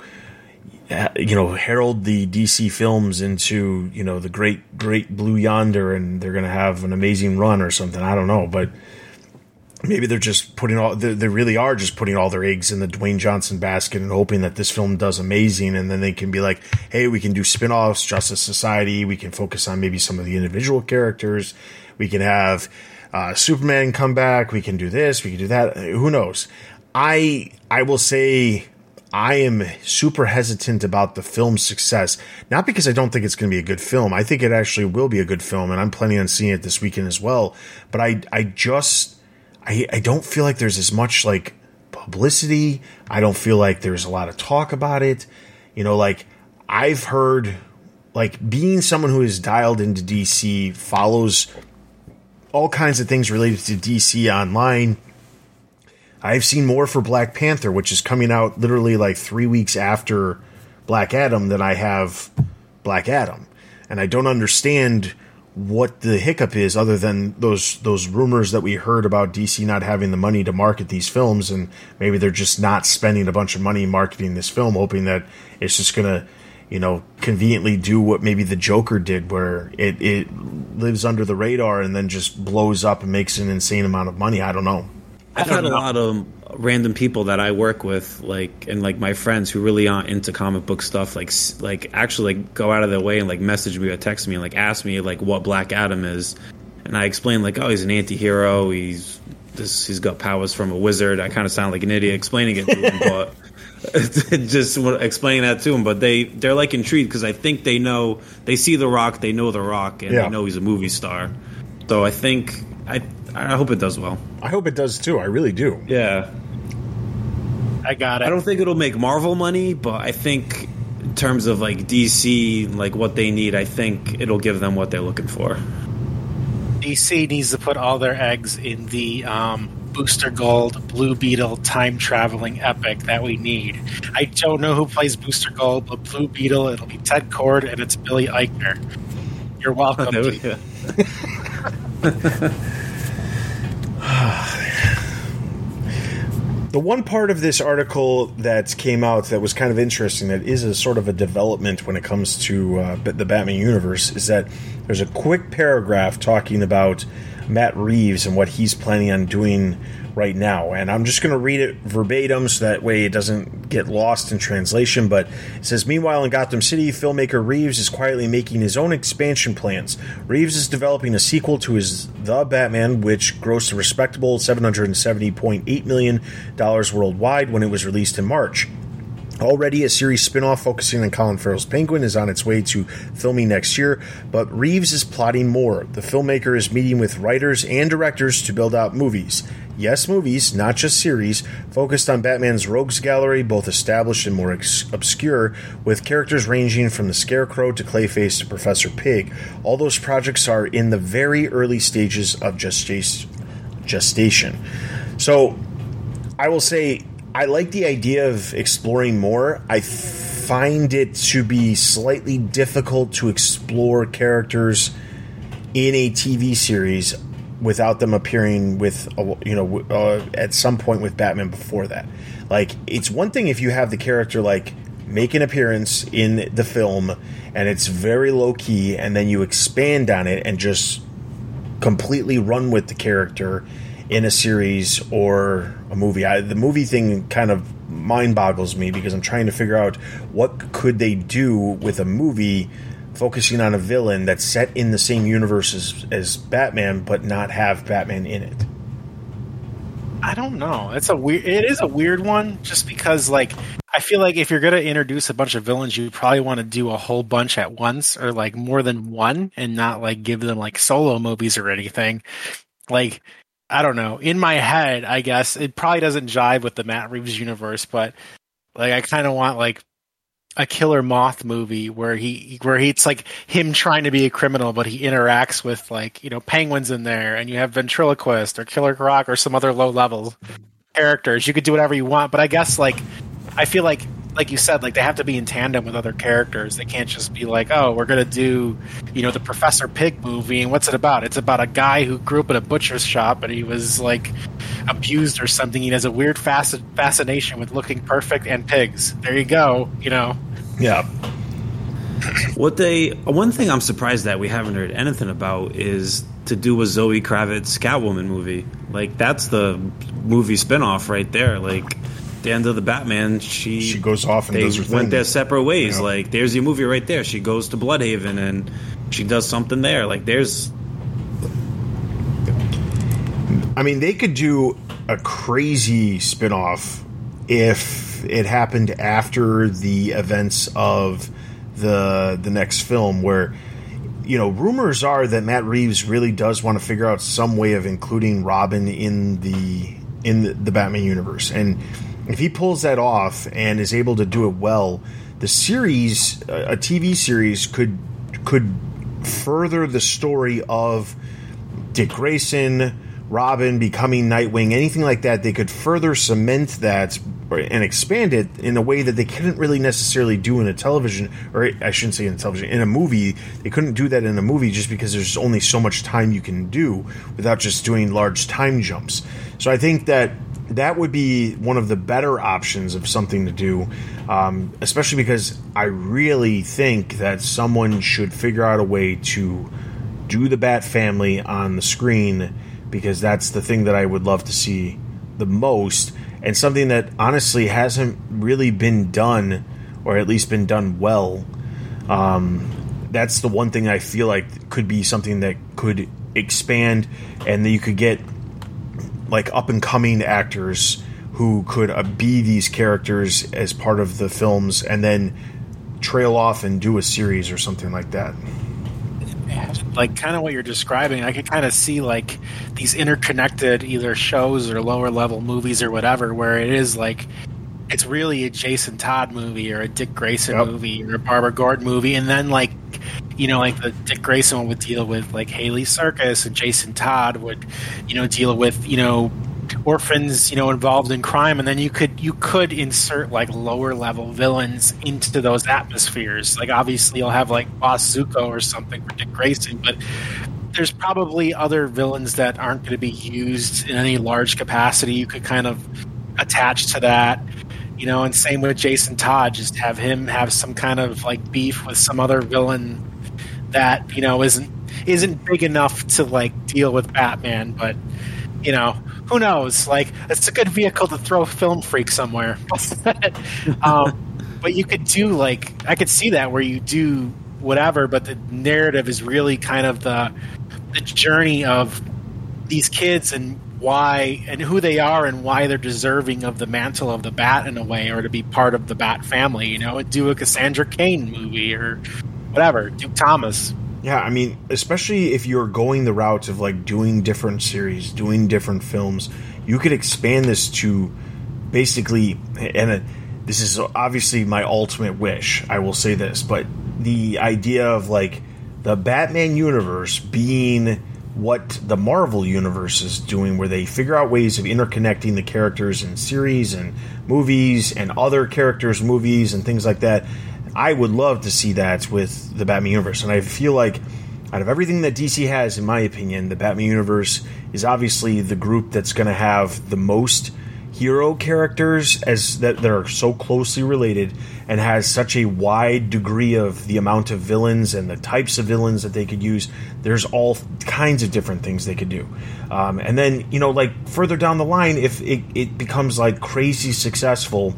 you know herald the DC films into you know the great great blue yonder and they're going to have an amazing run or something. I don't know but maybe they're just putting all they really are just putting all their eggs in the Dwayne Johnson basket and hoping that this film does amazing and then they can be like hey we can do spin-offs Justice Society we can focus on maybe some of the individual characters we can have uh, Superman come back we can do this we can do that. Who knows? I I will say I am super hesitant about the film's success. Not because I don't think it's going to be a good film. I think it actually will be a good film, and I'm planning on seeing it this weekend as well. But I, I just I, I don't feel like there's as much like publicity. I don't feel like there's a lot of talk about it. You know, like I've heard like being someone who is dialed into DC follows all kinds of things related to DC online. I've seen more for Black Panther, which is coming out literally like three weeks after Black Adam, than I have Black Adam. And I don't understand what the hiccup is other than those those rumors that we heard about DC not having the money to market these films and maybe they're just not spending a bunch of money marketing this film hoping that it's just going to you know conveniently do what maybe the Joker did where it it lives under the radar and then just blows up and makes an insane amount of money I don't know I've had a lot of random people that I work with, like and like my friends who really aren't into comic book stuff, like like actually like go out of their way and like message me or text me and like ask me like what Black Adam is, and I explain like oh he's an anti-hero, he's this he's got powers from a wizard. I kind of sound like an idiot explaining it to him, but. just explaining that to them, but they they're like intrigued because I think they know they see the Rock, they know the Rock, and yeah. they know he's a movie star. So I think I I hope it does well. I hope it does too. I really do. Yeah. I got it. I don't think it'll make Marvel money, but I think in terms of like DC, like what they need, I think it'll give them what they're looking for. DC needs to put all their eggs in the um, Booster Gold Blue Beetle time traveling epic that we need. I don't know who plays Booster Gold, but Blue Beetle, it'll be Ted Kord and it's Billy Eichner. You're welcome. The one part of this article that came out that was kind of interesting, that is a sort of a development when it comes to uh, the Batman universe, is that there's a quick paragraph talking about Matt Reeves and what he's planning on doing right now. And I'm just going to read it verbatim so that way it doesn't get lost in translation. But it says Meanwhile, in Gotham City, filmmaker Reeves is quietly making his own expansion plans. Reeves is developing a sequel to his The Batman, which grossed a respectable $770.8 million worldwide when it was released in March. Already, a series spin-off focusing on Colin Farrell's Penguin is on its way to filming next year, but Reeves is plotting more. The filmmaker is meeting with writers and directors to build out movies. Yes, movies, not just series, focused on Batman's rogues gallery, both established and more ex- obscure, with characters ranging from the Scarecrow to Clayface to Professor Pig. All those projects are in the very early stages of gestation. So, I will say I like the idea of exploring more. I find it to be slightly difficult to explore characters in a TV series without them appearing with you know uh, at some point with Batman before that. Like it's one thing if you have the character like make an appearance in the film and it's very low key and then you expand on it and just completely run with the character in a series or a movie. I, the movie thing kind of mind boggles me because I'm trying to figure out what could they do with a movie focusing on a villain that's set in the same universe as, as Batman, but not have Batman in it. I don't know. It's a weird. It is a weird one, just because like I feel like if you're gonna introduce a bunch of villains, you probably want to do a whole bunch at once, or like more than one, and not like give them like solo movies or anything. Like I don't know. In my head, I guess it probably doesn't jive with the Matt Reeves universe, but like I kind of want like a killer moth movie where he where he, it's like him trying to be a criminal but he interacts with like you know penguins in there and you have ventriloquist or killer croc or some other low level characters you could do whatever you want but i guess like i feel like like you said like they have to be in tandem with other characters they can't just be like oh we're gonna do you know the professor pig movie and what's it about it's about a guy who grew up in a butcher's shop and he was like abused or something he has a weird fasc- fascination with looking perfect and pigs there you go you know Yeah. What they one thing I'm surprised that we haven't heard anything about is to do a Zoe Kravitz Catwoman movie. Like that's the movie spinoff right there. Like the end of the Batman, she She goes off and they does her went thing. their separate ways. Yeah. Like there's your movie right there. She goes to Blüdhaven and she does something there. Like there's I mean, they could do a crazy spin-off if it happened after the events of the the next film where you know, rumors are that Matt Reeves really does want to figure out some way of including Robin in the in the, the Batman universe. And if he pulls that off and is able to do it well, the series, a TV series could could further the story of Dick Grayson, Robin becoming Nightwing, anything like that, they could further cement that and expand it in a way that they couldn't really necessarily do in a television, or I shouldn't say in a television, in a movie. They couldn't do that in a movie just because there's only so much time you can do without just doing large time jumps. So I think that that would be one of the better options of something to do, um, especially because I really think that someone should figure out a way to do the Bat Family on the screen because that's the thing that I would love to see the most, and something that honestly hasn't really been done, or at least been done well. Um, that's the one thing I feel like could be something that could expand, and that you could get like up and coming actors who could uh, be these characters as part of the films, and then trail off and do a series or something like that. like kind of what you're describing i could kind of see like these interconnected either shows or lower level movies or whatever where it is like it's really a jason todd movie or a dick grayson Yep. movie or a barbara gordon movie. And then like you know like the dick grayson one would deal with like haly circus and jason todd would you know deal with you know orphans you know involved in crime. And then you could you could insert like lower level villains into those atmospheres. Like obviously you'll have like boss zucco or something for dick grayson but there's probably other villains that aren't going to be used in any large capacity. You could kind of attach to that you know and same with jason todd just have him have some kind of like beef with some other villain that you know isn't isn't big enough to like deal with batman but you know who knows? Like it's a good vehicle to throw film freak somewhere. Um, but you could do like i could see that where you do whatever but the narrative is really kind of the the journey of these kids and why and who they are and why they're deserving of the mantle of the bat in a way or to be part of the bat family you know do a cassandra cain movie or whatever duke thomas Yeah, I mean, especially if you're going the route of like doing different series, doing different films, you could expand this to basically, and uh, this is obviously my ultimate wish. I will say this, but the idea of like the Batman universe being what the Marvel universe is doing, where they figure out ways of interconnecting the characters in series and movies and other characters' movies and things like that. I would love to see that with the Batman universe, and I feel like out of everything that DC has, in my opinion, the Batman universe is obviously the group that's going to have the most hero characters as that, are so closely related and has such a wide degree of the amount of villains and the types of villains that they could use there's all kinds of different things they could do um, and then you know like further down the line if it, it becomes like crazy successful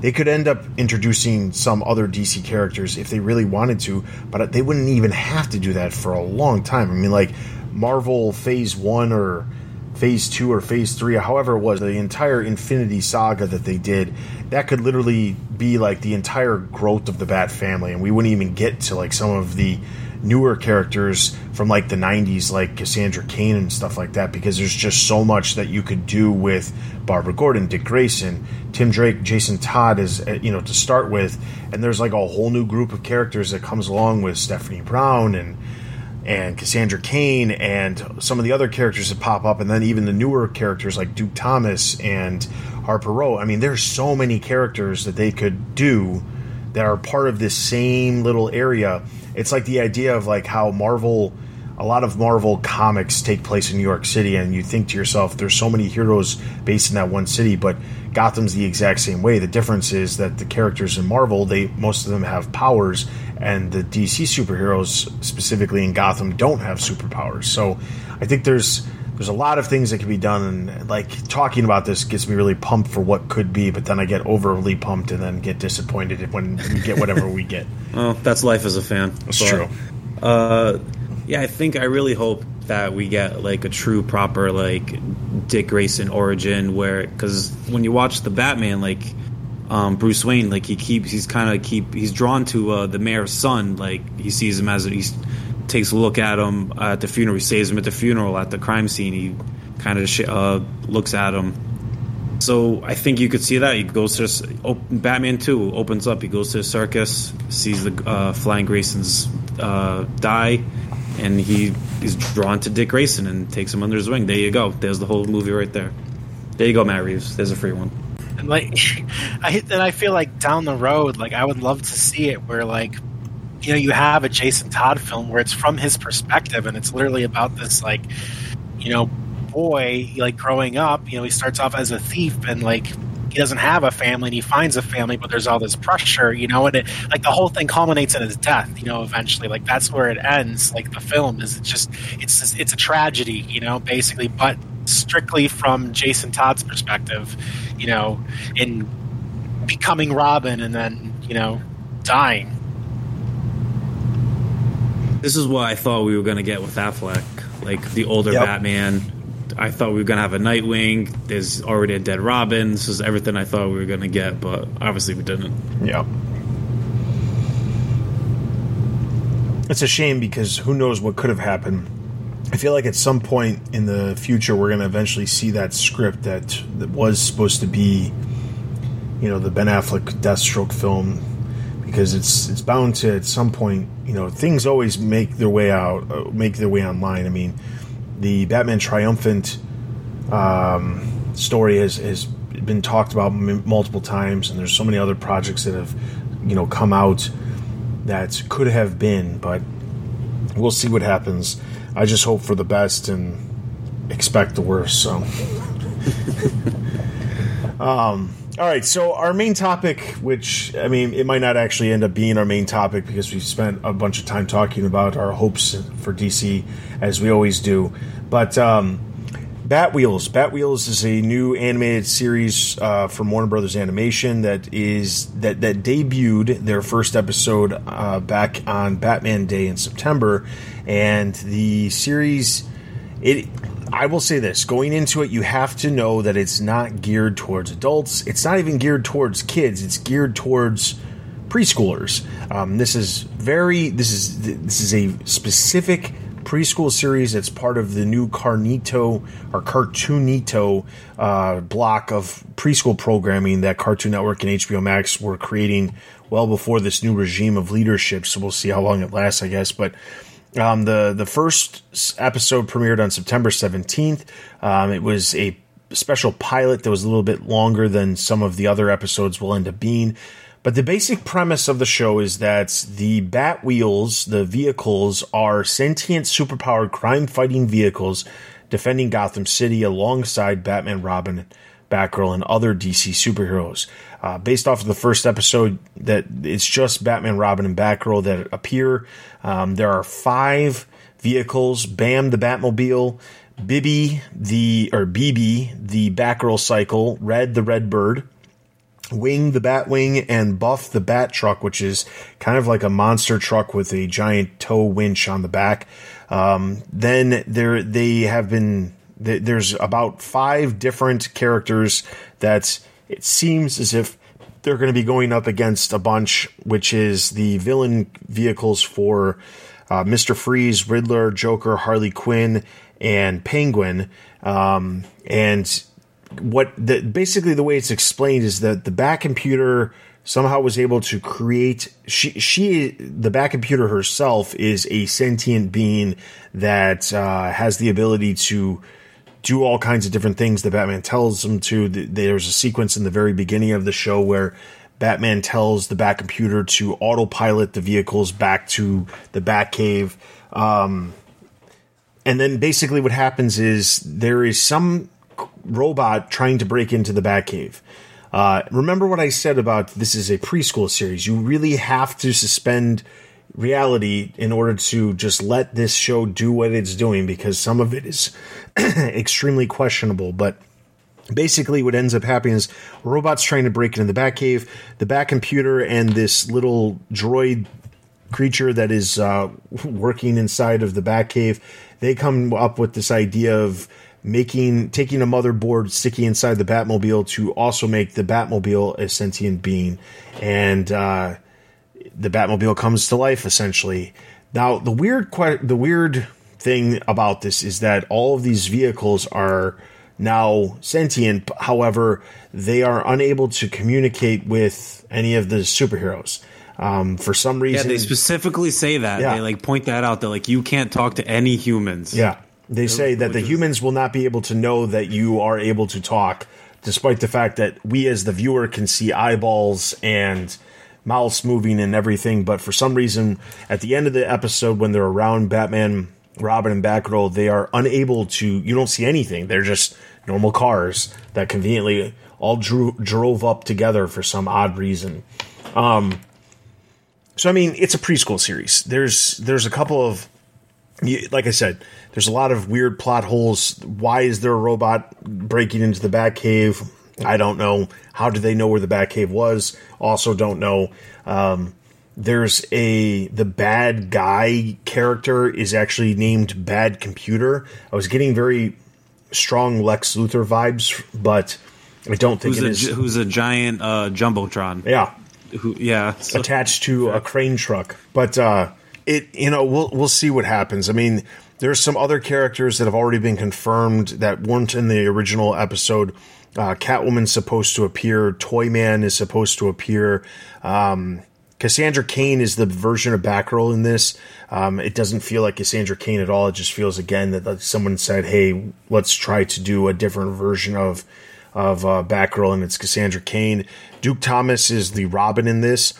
they could end up introducing some other DC characters if they really wanted to, but they wouldn't even have to do that for a long time. I mean, like Marvel Phase One or phase two or phase three, however it was, the entire Infinity Saga that they did, that could literally be like the entire growth of the Bat family, and we wouldn't even get to like some of the newer characters from like the 90s like Cassandra Cain and stuff like that because there's just so much that you could do with Barbara Gordon, Dick Grayson, Tim Drake, Jason Todd is uh, you know to start with and there's like a whole new group of characters that comes along with Stephanie Brown and and Cassandra Cain and some of the other characters that pop up and then even the newer characters like Duke Thomas and Harper Row. I mean there's so many characters that they could do that are part of this same little area it's like the idea of like how Marvel a lot of Marvel comics take place in New York City, and you think to yourself, there's so many heroes based in that one city, but Gotham's the exact same way. The difference is that the characters in Marvel, they most of them have powers, and the DC superheroes, specifically in Gotham, don't have superpowers. So I think there's there's a lot of things that can be done and like talking about this gets me really pumped for what could be but then i get overly pumped and then get disappointed when we get whatever we get well that's life as a fan that's but, true uh, yeah i think i really hope that we get like a true proper like dick grayson origin where because when you watch the batman like um, Bruce Wayne, like he keeps, he's kind of keep, he's drawn to uh, the mayor's son. Like he sees him as he takes a look at him at the funeral. He saves him at the funeral at the crime scene. He kind of sh- uh, looks at him. So I think you could see that he goes to oh, Batman Two opens up. He goes to the circus, sees the uh, Flying Graysons uh, die, and he is drawn to Dick Grayson and takes him under his wing. There you go. There's the whole movie right there. There you go, Matt Reeves. There's a free one. And like, I and I feel like down the road, like I would love to see it where like you know you have a Jason Todd film where it's from his perspective and it's literally about this like you know boy like growing up you know he starts off as a thief and like he doesn't have a family and he finds a family but there's all this pressure you know and it like the whole thing culminates in his death you know eventually like that's where it ends like the film is it's just it's it's a tragedy you know basically but strictly from Jason Todd's perspective you know in becoming Robin and then you know dying this is what I thought we were going to get with Affleck, like the older yep. Batman. I thought we were going to have a Nightwing. There's already a dead Robin. This is everything I thought we were going to get, but obviously we didn't. Yeah. It's a shame because who knows what could have happened. I feel like at some point in the future we're going to eventually see that script that that was supposed to be, you know, the Ben Affleck Deathstroke film because it's it's bound to at some point you know things always make their way out uh, make their way online i mean the batman triumphant um, story has, has been talked about m- multiple times and there's so many other projects that have you know come out that could have been but we'll see what happens. I just hope for the best and expect the worst so. Um all right, so our main topic, which I mean, it might not actually end up being our main topic because we've spent a bunch of time talking about our hopes for DC, as we always do. But um, Bat Wheels, Bat Wheels is a new animated series uh, from Warner Brothers Animation that is that that debuted their first episode uh, back on Batman Day in September, and the series it I will say this going into it, you have to know that it's not geared towards adults. It's not even geared towards kids. It's geared towards preschoolers. Um, this is very this is this is a specific preschool series that's part of the new Carnito or Cartoonito uh, block of preschool programming that Cartoon Network and HBO Max were creating well before this new regime of leadership. So we'll see how long it lasts, I guess. But um, the the first episode premiered on September seventeenth. Um, it was a special pilot that was a little bit longer than some of the other episodes will end up being. But the basic premise of the show is that the Bat Wheels, the vehicles, are sentient, superpowered crime fighting vehicles defending Gotham City alongside Batman, Robin, Batgirl, and other DC superheroes. Uh, based off of the first episode, that it's just Batman, Robin, and Batgirl that appear. Um, there are five vehicles: Bam, the Batmobile, Bibi, the or Bibi, the Batgirl cycle, Red, the Red Bird. Wing the Batwing and Buff the Bat Truck, which is kind of like a monster truck with a giant tow winch on the back. Um, then there they have been There's about five different characters that it seems as if they're going to be going up against a bunch, which is the villain vehicles for uh, Mister Freeze, Riddler, Joker, Harley Quinn, and Penguin. Um, and what the, basically the way it's explained is that the Bat computer somehow was able to create she she the Bat computer herself is a sentient being that uh, has the ability to do all kinds of different things that Batman tells them to. There's a sequence in the very beginning of the show where Batman tells the Bat computer to autopilot the vehicles back to the Batcave. Um, and then basically what happens is there is some robot trying to break into the Batcave. Uh, remember what I said about this is a preschool series. You really have to suspend reality in order to just let this show do what it's doing because some of it is extremely questionable. But basically, what ends up happening is robots trying to break into the Batcave, the Bat computer, and this little droid creature that is uh, working inside of the Batcave. They come up with this idea of making taking a motherboard sticky inside the Batmobile to also make the Batmobile a sentient being, and uh, the Batmobile comes to life essentially. Now the weird the weird thing about this is that all of these vehicles are now sentient. However, they are unable to communicate with any of the superheroes. Um, for some reason, yeah, they specifically say that. Yeah. They like point that out. That like you can't talk to any humans. Yeah, they say that the humans will not be able to know that you are able to talk, despite the fact that we as the viewer can see eyeballs and mouths moving and everything. But for some reason, at the end of the episode, when they're around Batman, Robin, and Batgirl, they are unable to. You don't see anything. They're just normal cars that conveniently all drew, drove up together for some odd reason. Um, so I mean, it's a preschool series. There's there's a couple of like I said, there's a lot of weird plot holes. Why is there a robot breaking into the Batcave? I don't know. How do they know where the Batcave was? Also, don't know. Um, there's a the bad guy character is actually named Bad Computer. I was getting very strong Lex Luthor vibes, but I don't think who's it a, is. Who's a giant uh, jumbotron? Yeah, who? Yeah, so, attached to a crane truck. But uh, it you know we'll we'll see what happens. I mean, there's some other characters that have already been confirmed that weren't in the original episode. Uh, Catwoman's supposed to appear. Toyman is supposed to appear. Um, Cassandra Cain is the version of Batgirl in this. Um, it doesn't feel like Cassandra Cain at all. It just feels again that someone said, "Hey, let's try to do a different version of of uh, Batgirl," and it's Cassandra Cain. Duke Thomas is the Robin in this.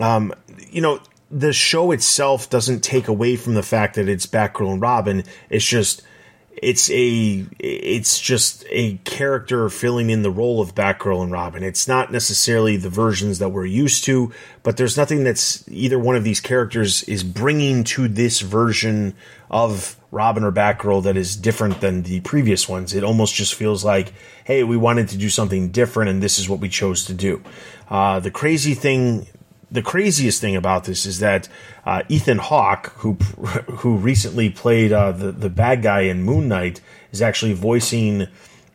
Um, you know, the show itself doesn't take away from the fact that it's Batgirl and Robin. It's just it's a it's just a character filling in the role of Batgirl and Robin. It's not necessarily the versions that we're used to, but there's nothing that's either one of these characters is bringing to this version of Robin or Batgirl that is different than the previous ones. It almost just feels like, hey, we wanted to do something different, and this is what we chose to do. Uh, the crazy thing the craziest thing about this is that uh, Ethan Hawke, who who recently played uh, the the bad guy in Moon Knight, is actually voicing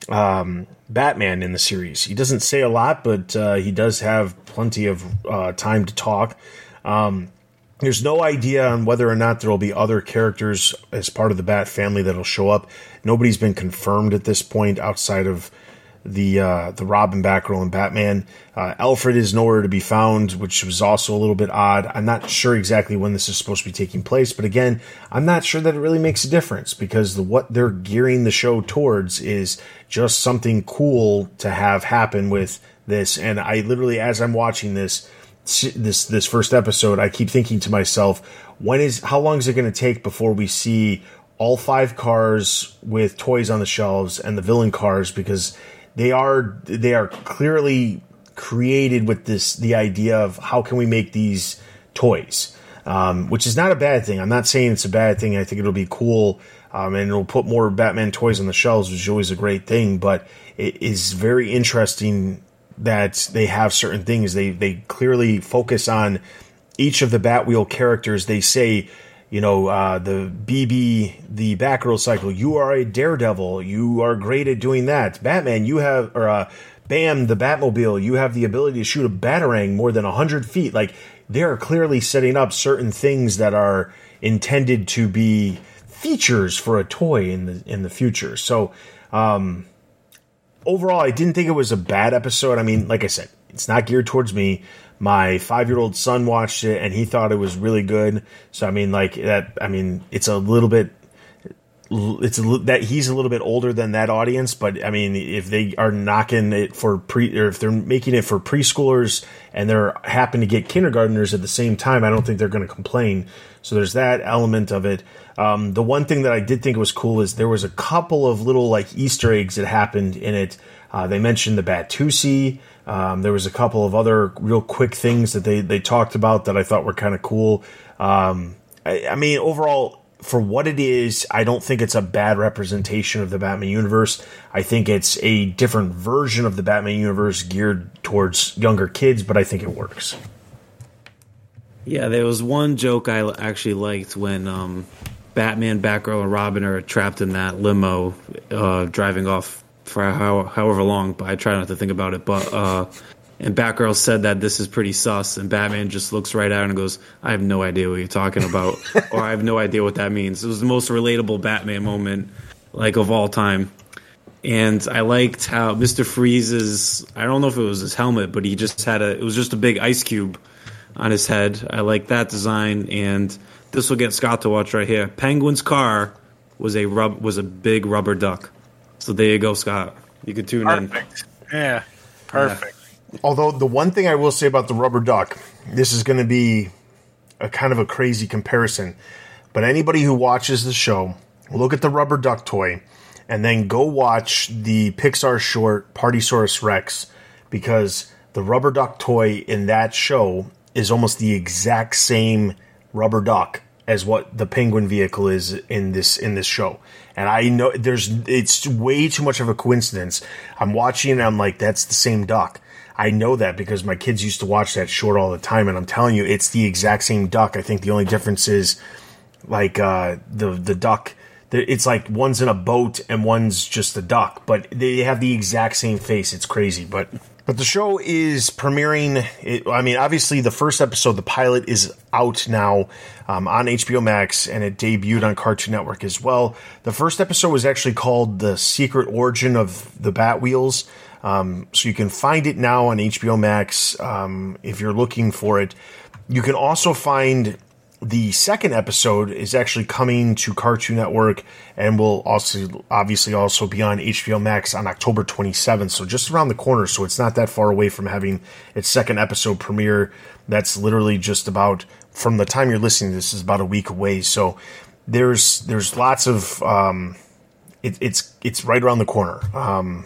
um, Batman in the series. He doesn't say a lot, but uh, he does have plenty of uh, time to talk. Um, there's no idea on whether or not there will be other characters as part of the Bat family that'll show up. Nobody's been confirmed at this point outside of the uh, the Robin Batgirl and Batman. Uh, Alfred is nowhere to be found, which was also a little bit odd. I'm not sure exactly when this is supposed to be taking place, but again, I'm not sure that it really makes a difference because the, what they're gearing the show towards is just something cool to have happen with this. And I literally, as I'm watching this this this first episode, I keep thinking to myself, when is how long is it going to take before we see all five cars with toys on the shelves and the villain cars because they are they are clearly created with this the idea of how can we make these toys, um, which is not a bad thing. I'm not saying it's a bad thing. I think it'll be cool. Um, and it'll put more Batman toys on the shelves, which is always a great thing. But it is very interesting that they have certain things. They they clearly focus on each of the Batwheel characters. They say you know, uh, the Bibi, the Batgirl cycle. You are a daredevil. You are great at doing that. Batman, you have, or uh, Bam, the Batmobile, you have the ability to shoot a batarang more than 100 feet. Like, they're clearly setting up certain things that are intended to be features for a toy in the in the future. So, um, overall, I didn't think it was a bad episode. I mean, like I said, it's not geared towards me. My five year old son watched it and he thought it was really good. So I mean, like that. I mean, it's a little bit. It's a, that he's a little bit older than that audience, but I mean, if they are knocking it for pre, or if they're making it for preschoolers and they're happen to get kindergartners at the same time, I don't think they're going to complain. So there's that element of it. Um, the one thing that I did think was cool is there was a couple of little like Easter eggs that happened in it. Uh, they mentioned the Batusi. Um, there was a couple of other real quick things that they, they talked about that I thought were kind of cool. Um, I, I, mean, overall, for what it is, I don't think it's a bad representation of the Batman universe. I think it's a different version of the Batman universe geared towards younger kids, but I think it works. Yeah, there was one joke I actually liked when um, Batman, Batgirl, and Robin are trapped in that limo, uh, driving off for how, however long, but I try not to think about it. But uh, and Batgirl said that this is pretty sus, and Batman just looks right at her and goes, "I have no idea what you're talking about, or I have no idea what that means." It was the most relatable Batman moment, like of all time. And I liked how Mister Freeze's I don't know if it was his helmet, but he just had a it was just a big ice cube on his head. I like that design, and this will get Scott to watch right here. Penguin's car was a rub was a big rubber duck. So there you go, Scott. You can tune perfect. in. Yeah, perfect. Yeah. Although the one thing I will say about the rubber duck, this is going to be a kind of a crazy comparison, but anybody who watches the show, look at the rubber duck toy, and then go watch the Pixar short Partysaurus Rex, because the rubber duck toy in that show is almost the exact same rubber duck as what the penguin vehicle is in this in this show. And I know there's it's way too much of a coincidence. I'm watching and I'm like, that's the same duck. I know that because my kids used to watch that short all the time, and I'm telling you, it's the exact same duck. I think the only difference is like uh, the the duck. It's like one's in a boat and one's just a duck, but they have the exact same face. It's crazy, but but the show is premiering. It, I mean, obviously, the first episode, the pilot, is out now um, on HBO Max, and it debuted on Cartoon Network as well. The first episode was actually called "The Secret Origin of the Batwheels," um, so you can find it now on HBO Max um, if you're looking for it. You can also find the second episode is actually coming to Cartoon Network and will also obviously also be on HBO Max on October 27th. So just around the corner. So it's not that far away from having its second episode premiere. That's literally just about from the time you're listening. This is about a week away. So there's there's lots of um, it, it's it's right around the corner. Um,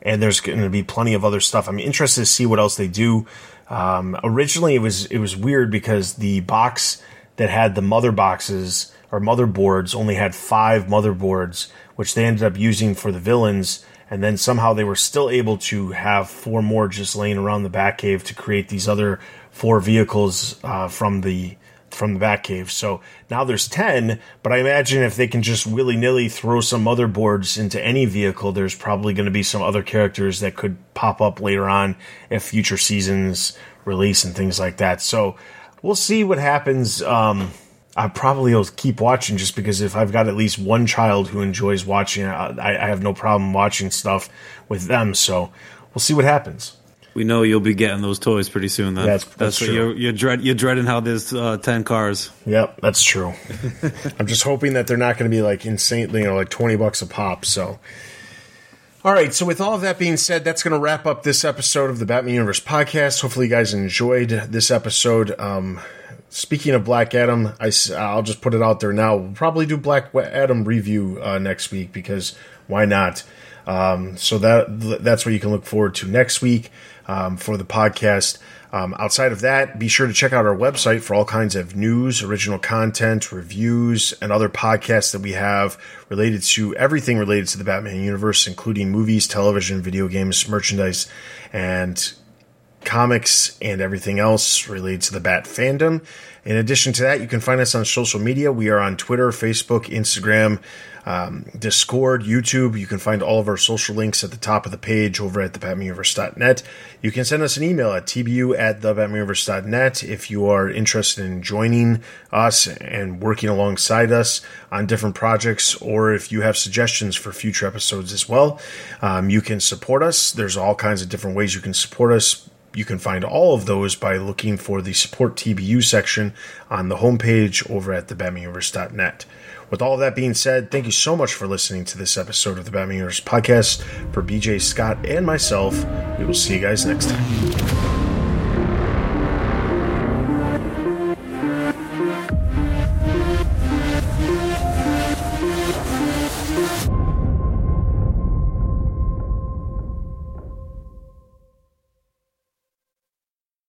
and there's going to be plenty of other stuff. I'm interested to see what else they do. Um, originally, it was it was weird because the box that had the mother boxes or motherboards only had five motherboards, which they ended up using for the villains. And then somehow they were still able to have four more just laying around the Batcave to create these other four vehicles uh, from the from the Batcave. So now there's ten, but I imagine if they can just willy nilly throw some motherboards into any vehicle, there's probably going to be some other characters that could pop up later on if future seasons release and things like that. So we'll see what happens. Um, I probably will keep watching just because if I've got at least one child who enjoys watching, I, I have no problem watching stuff with them. So we'll see what happens. We know you'll be getting those toys pretty soon. Then that's, that's, that's true. You're, you're, dread, you're dreading how there's uh, ten cars. Yep, that's true. I'm just hoping that they're not going to be like insanely, you know, like twenty bucks a pop. So all right, so with all of that being said, that's going to wrap up this episode of the Batman Universe podcast. Hopefully, you guys enjoyed this episode. Um, speaking of Black Adam, I, will just put it out there now. We'll probably do Black Adam review uh, next week because why not? Um, so that that's what you can look forward to next week um, for the podcast. Um, outside of that, be sure to check out our website for all kinds of news, original content, reviews, and other podcasts that we have related to everything related to the Batman universe, including movies, television, video games, merchandise, and comics and everything else related to the Bat fandom. In addition to that, you can find us on social media. We are on Twitter, Facebook, Instagram, um, Discord, YouTube. You can find all of our social links at the top of the page over at thebatmanuniverse.net. You can send us an email at tbu at thebatmanuniverse.net if you are interested in joining us and working alongside us on different projects, or if you have suggestions for future episodes as well. Um, you can support us. There's all kinds of different ways you can support us you can find all of those by looking for the support TBU section on the homepage over at thebatmanuniverse.net. With all of that being said, thank you so much for listening to this episode of the Batman Universe podcast. For BJ Scott and myself, we will see you guys next time.